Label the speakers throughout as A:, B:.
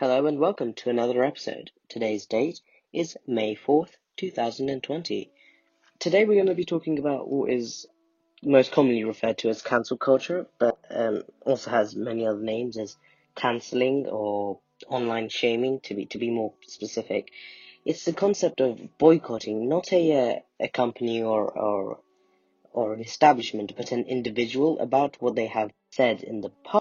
A: Hello and welcome to another episode. Today's date is May 4th, 2020. Today we're going to be talking about what is most commonly referred to as cancel culture, but um, also has many other names as cancelling or online shaming to be to be more specific. It's the concept of boycotting not a uh, a company or or or an establishment, but an individual about what they have said in the past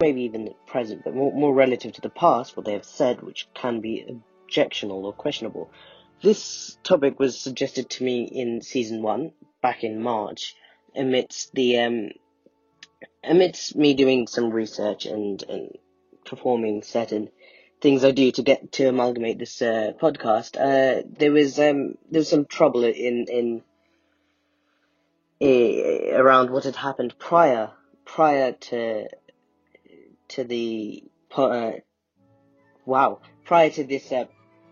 A: maybe even the present, but more, more relative to the past, what they have said, which can be objectionable or questionable. This topic was suggested to me in season one, back in March, amidst the um, amidst me doing some research and and performing certain things I do to get to amalgamate this uh, podcast. Uh, there was um, there was some trouble in in uh, around what had happened prior prior to to the uh, wow prior to this uh,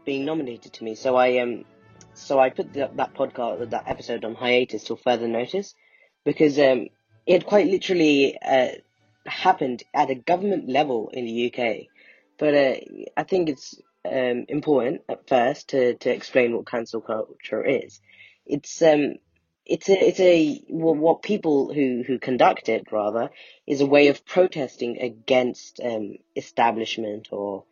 A: being nominated to me. So I um so I put the, that podcast that episode on hiatus till further notice because um it quite literally uh, happened at a government level in the UK. But uh, I think it's um, important at first to, to explain what cancel culture is. It's um it's a it's a well, what people who who conduct it rather is a way of protesting against um, establishment or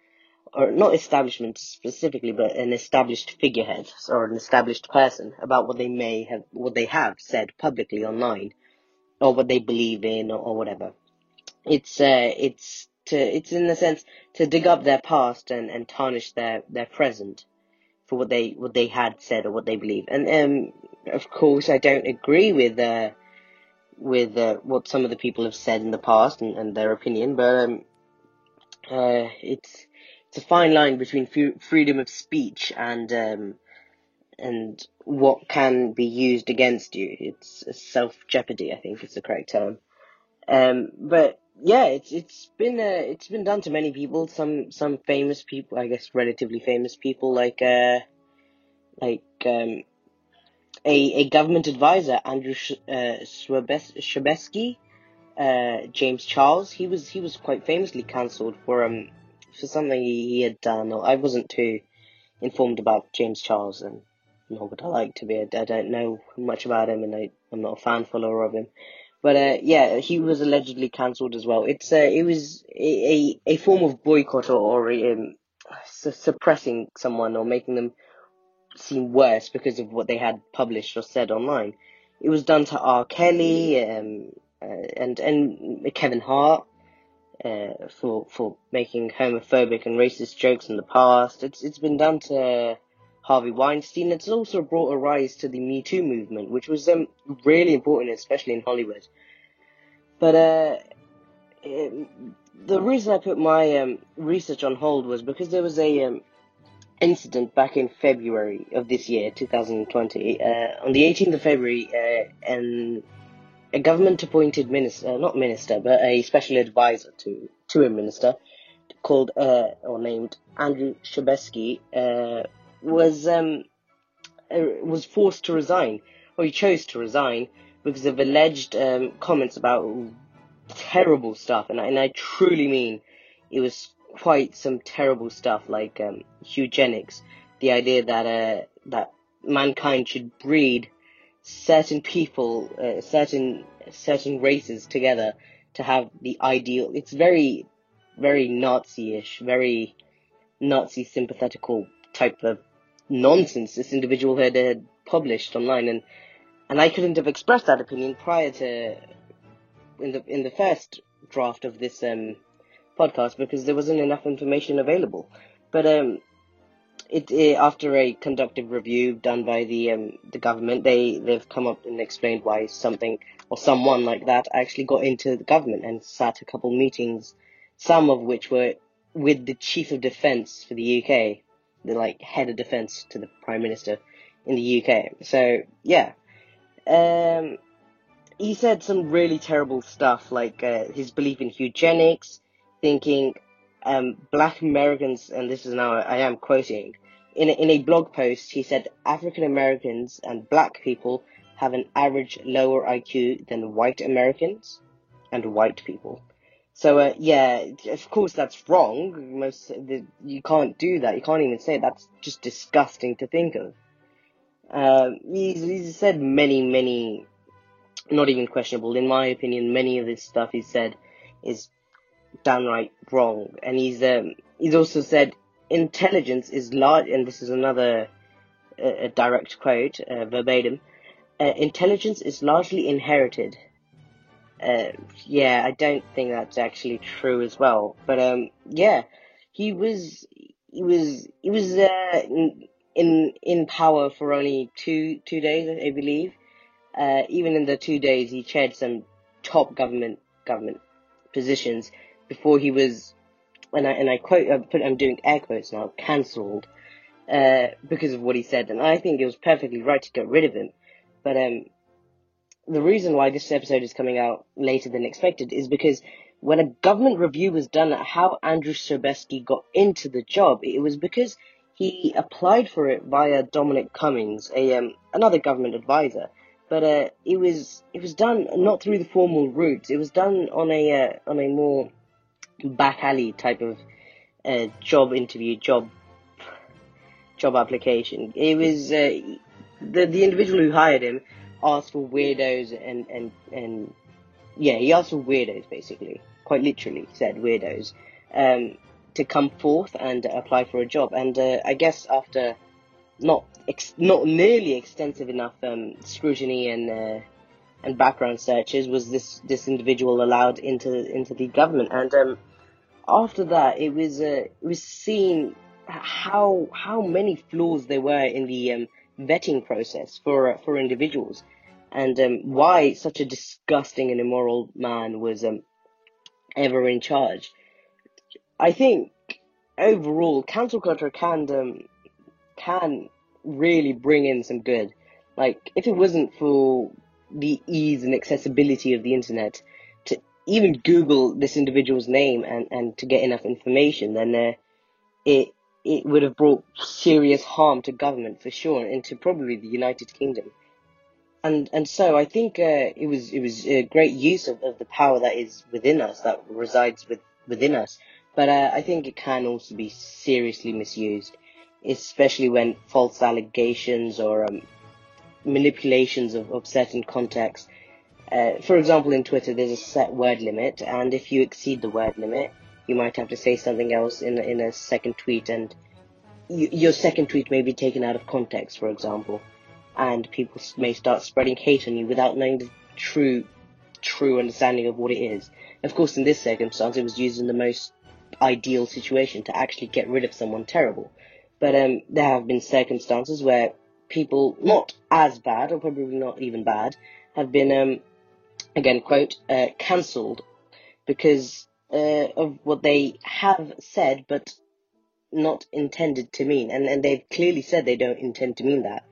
A: or not establishment specifically, but an established figurehead or an established person about what they may have what they have said publicly online or what they believe in or, or whatever. It's uh it's to it's in a sense to dig up their past and, and tarnish their, their present for what they what they had said or what they believe. And um of course, I don't agree with uh, with uh, what some of the people have said in the past and, and their opinion, but um, uh, it's it's a fine line between f- freedom of speech and um, and what can be used against you. It's self jeopardy, I think is the correct term. Um, but yeah, it's it's been uh, it's been done to many people. Some some famous people, I guess, relatively famous people like uh, like um, a, a government advisor, Andrew Sh- uh, uh, James Charles, he was he was quite famously cancelled for um for something he, he had done. I wasn't too informed about James Charles, and nor would I like to be. I, I don't know much about him, and I, I'm not a fan follower of him. But uh, yeah, he was allegedly cancelled as well. It's uh, it was a, a, a form of boycott or, or um, suppressing someone or making them seem worse because of what they had published or said online. It was done to R. Kelly um, uh, and and Kevin Hart uh, for for making homophobic and racist jokes in the past. It's it's been done to Harvey Weinstein. It's also brought a rise to the Me Too movement, which was um, really important, especially in Hollywood. But uh, it, the reason I put my um, research on hold was because there was a um, incident back in February of this year, 2020. Uh, on the 18th of February, uh, an, a government appointed minister, uh, not minister, but a special advisor to, to a minister called uh, or named Andrew Shabeski uh, was um, uh, was forced to resign, or he chose to resign because of alleged um, comments about terrible stuff, and I, and I truly mean it was quite some terrible stuff like um, eugenics, the idea that uh, that mankind should breed certain people, uh, certain certain races together to have the ideal. It's very very Nazi-ish, very Nazi sympathetical type of nonsense this individual had, had published online, and and I couldn't have expressed that opinion prior to in the in the first draft of this um podcast because there wasn't enough information available. But um, it, it, after a conductive review done by the um, the government, they they've come up and explained why something or someone like that actually got into the government and sat a couple meetings, some of which were with the chief of defence for the UK, the like head of defence to the prime minister in the UK. So yeah, um, he said some really terrible stuff like uh, his belief in eugenics, thinking um, black Americans, and this is now I am quoting, in a, in a blog post, he said African Americans and black people have an average lower IQ than white Americans and white people. So uh, yeah, of course that's wrong. Most the, you can't do that. You can't even say it. that's just disgusting to think of. Um, he's, he's said many, many, not even questionable. In my opinion, many of this stuff he said is downright wrong. And he's um, he's also said intelligence is large, and this is another uh, direct quote, uh, verbatim. Uh, intelligence is largely inherited. Uh, yeah, I don't think that's actually true as well. But um, yeah, he was he was he was uh, in in power for only two two days, I believe. Uh, even in the two days, he chaired some top government government positions before he was, and I and I quote, I put, I'm doing air quotes now, cancelled uh, because of what he said, and I think it was perfectly right to get rid of him. But um, the reason why this episode is coming out later than expected is because when a government review was done at how Andrew Sabisky got into the job, it was because he applied for it via Dominic Cummings, a um, another government advisor. But uh, it was it was done not through the formal route. It was done on a uh, on a more back alley type of uh, job interview, job job application. It was uh, the the individual who hired him asked for weirdos and and and yeah, he asked for weirdos basically, quite literally said weirdos. Um, to come forth and apply for a job. And uh, I guess after not ex- not nearly extensive enough um, scrutiny and uh, and background searches, was this this individual allowed into into the government. And um, after that, it was uh, it was seen how how many flaws there were in the um, vetting process for uh, for individuals, and um, why such a disgusting and immoral man was um, ever in charge. I think overall, cancel culture can um, can really bring in some good. Like if it wasn't for the ease and accessibility of the internet, to even Google this individual's name and, and to get enough information, then uh, it it would have brought serious harm to government for sure, and to probably the United Kingdom. And and so I think uh, it was it was a great use of, of the power that is within us, that resides with, within us, but uh, I think it can also be seriously misused, especially when false allegations or um, manipulations of, of certain contexts. Uh, for example, in Twitter, there's a set word limit, and if you exceed the word limit, you might have to say something else in in a second tweet, and you, your second tweet may be taken out of context, for example, and people may start spreading hate on you without knowing the true true understanding of what it is. Of course, in this circumstance, it was used in the most ideal situation to actually get rid of someone terrible. But um, there have been circumstances where people not as bad, or probably not even bad, have been, um, again, quote, uh, cancelled because uh, of what they have said but not intended to mean. And, and they've clearly said they don't intend to mean that.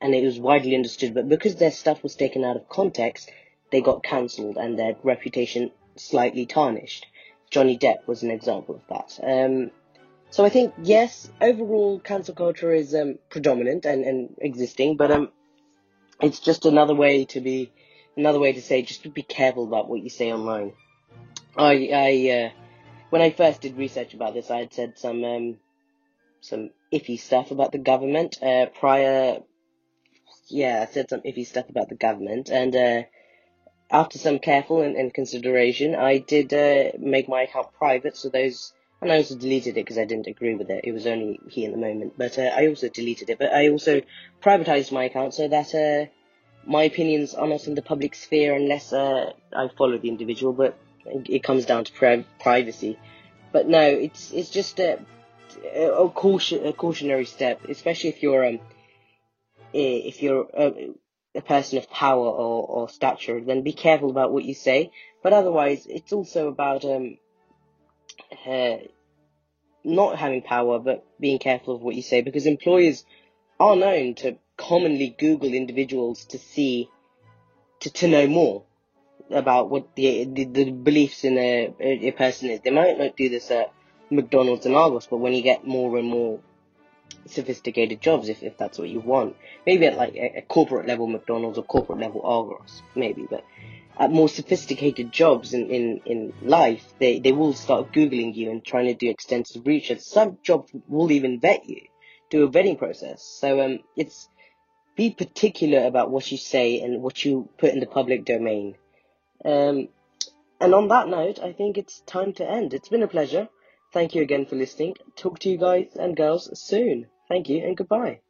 A: And it was widely understood. But because their stuff was taken out of context, they got cancelled and their reputation slightly tarnished. Johnny Depp was an example of that. Um, so I think yes, overall cancel culture is um, predominant and, and existing, but um, it's just another way to be, another way to say just be careful about what you say online. I, I, uh, when I first did research about this, I had said some, um, some iffy stuff about the government. Uh, prior, yeah, I said some iffy stuff about the government, and uh, after some careful and, and consideration, I did uh, make my account private, so those, and I also deleted it because I didn't agree with it. It was only he in the moment, but uh, I also deleted it. But I also privatized my account so that uh, my opinions are not in the public sphere unless uh, I follow the individual. But it comes down to pri- privacy. But no, it's it's just a, a, caution, a cautionary step, especially if you're um, if you're uh, a person of power or, or stature, then be careful about what you say. But otherwise, it's also about um, uh, not having power, but being careful of what you say, because employers are known to commonly Google individuals to see, to, to know more about what the, the, the beliefs in a, a person is. They might not do this at McDonald's and Argos, but when you get more and more sophisticated jobs if, if that's what you want. Maybe at like a, a corporate level McDonald's or corporate level Argos, maybe. But at more sophisticated jobs in, in, in life, they, they will start Googling you and trying to do extensive research. Some jobs will even vet you, do a vetting process. So um, it's be particular about what you say and what you put in the public domain. Um, and on that note, I think it's time to end. It's been a pleasure. Thank you again for listening. Talk to you guys and girls soon. Thank you and goodbye.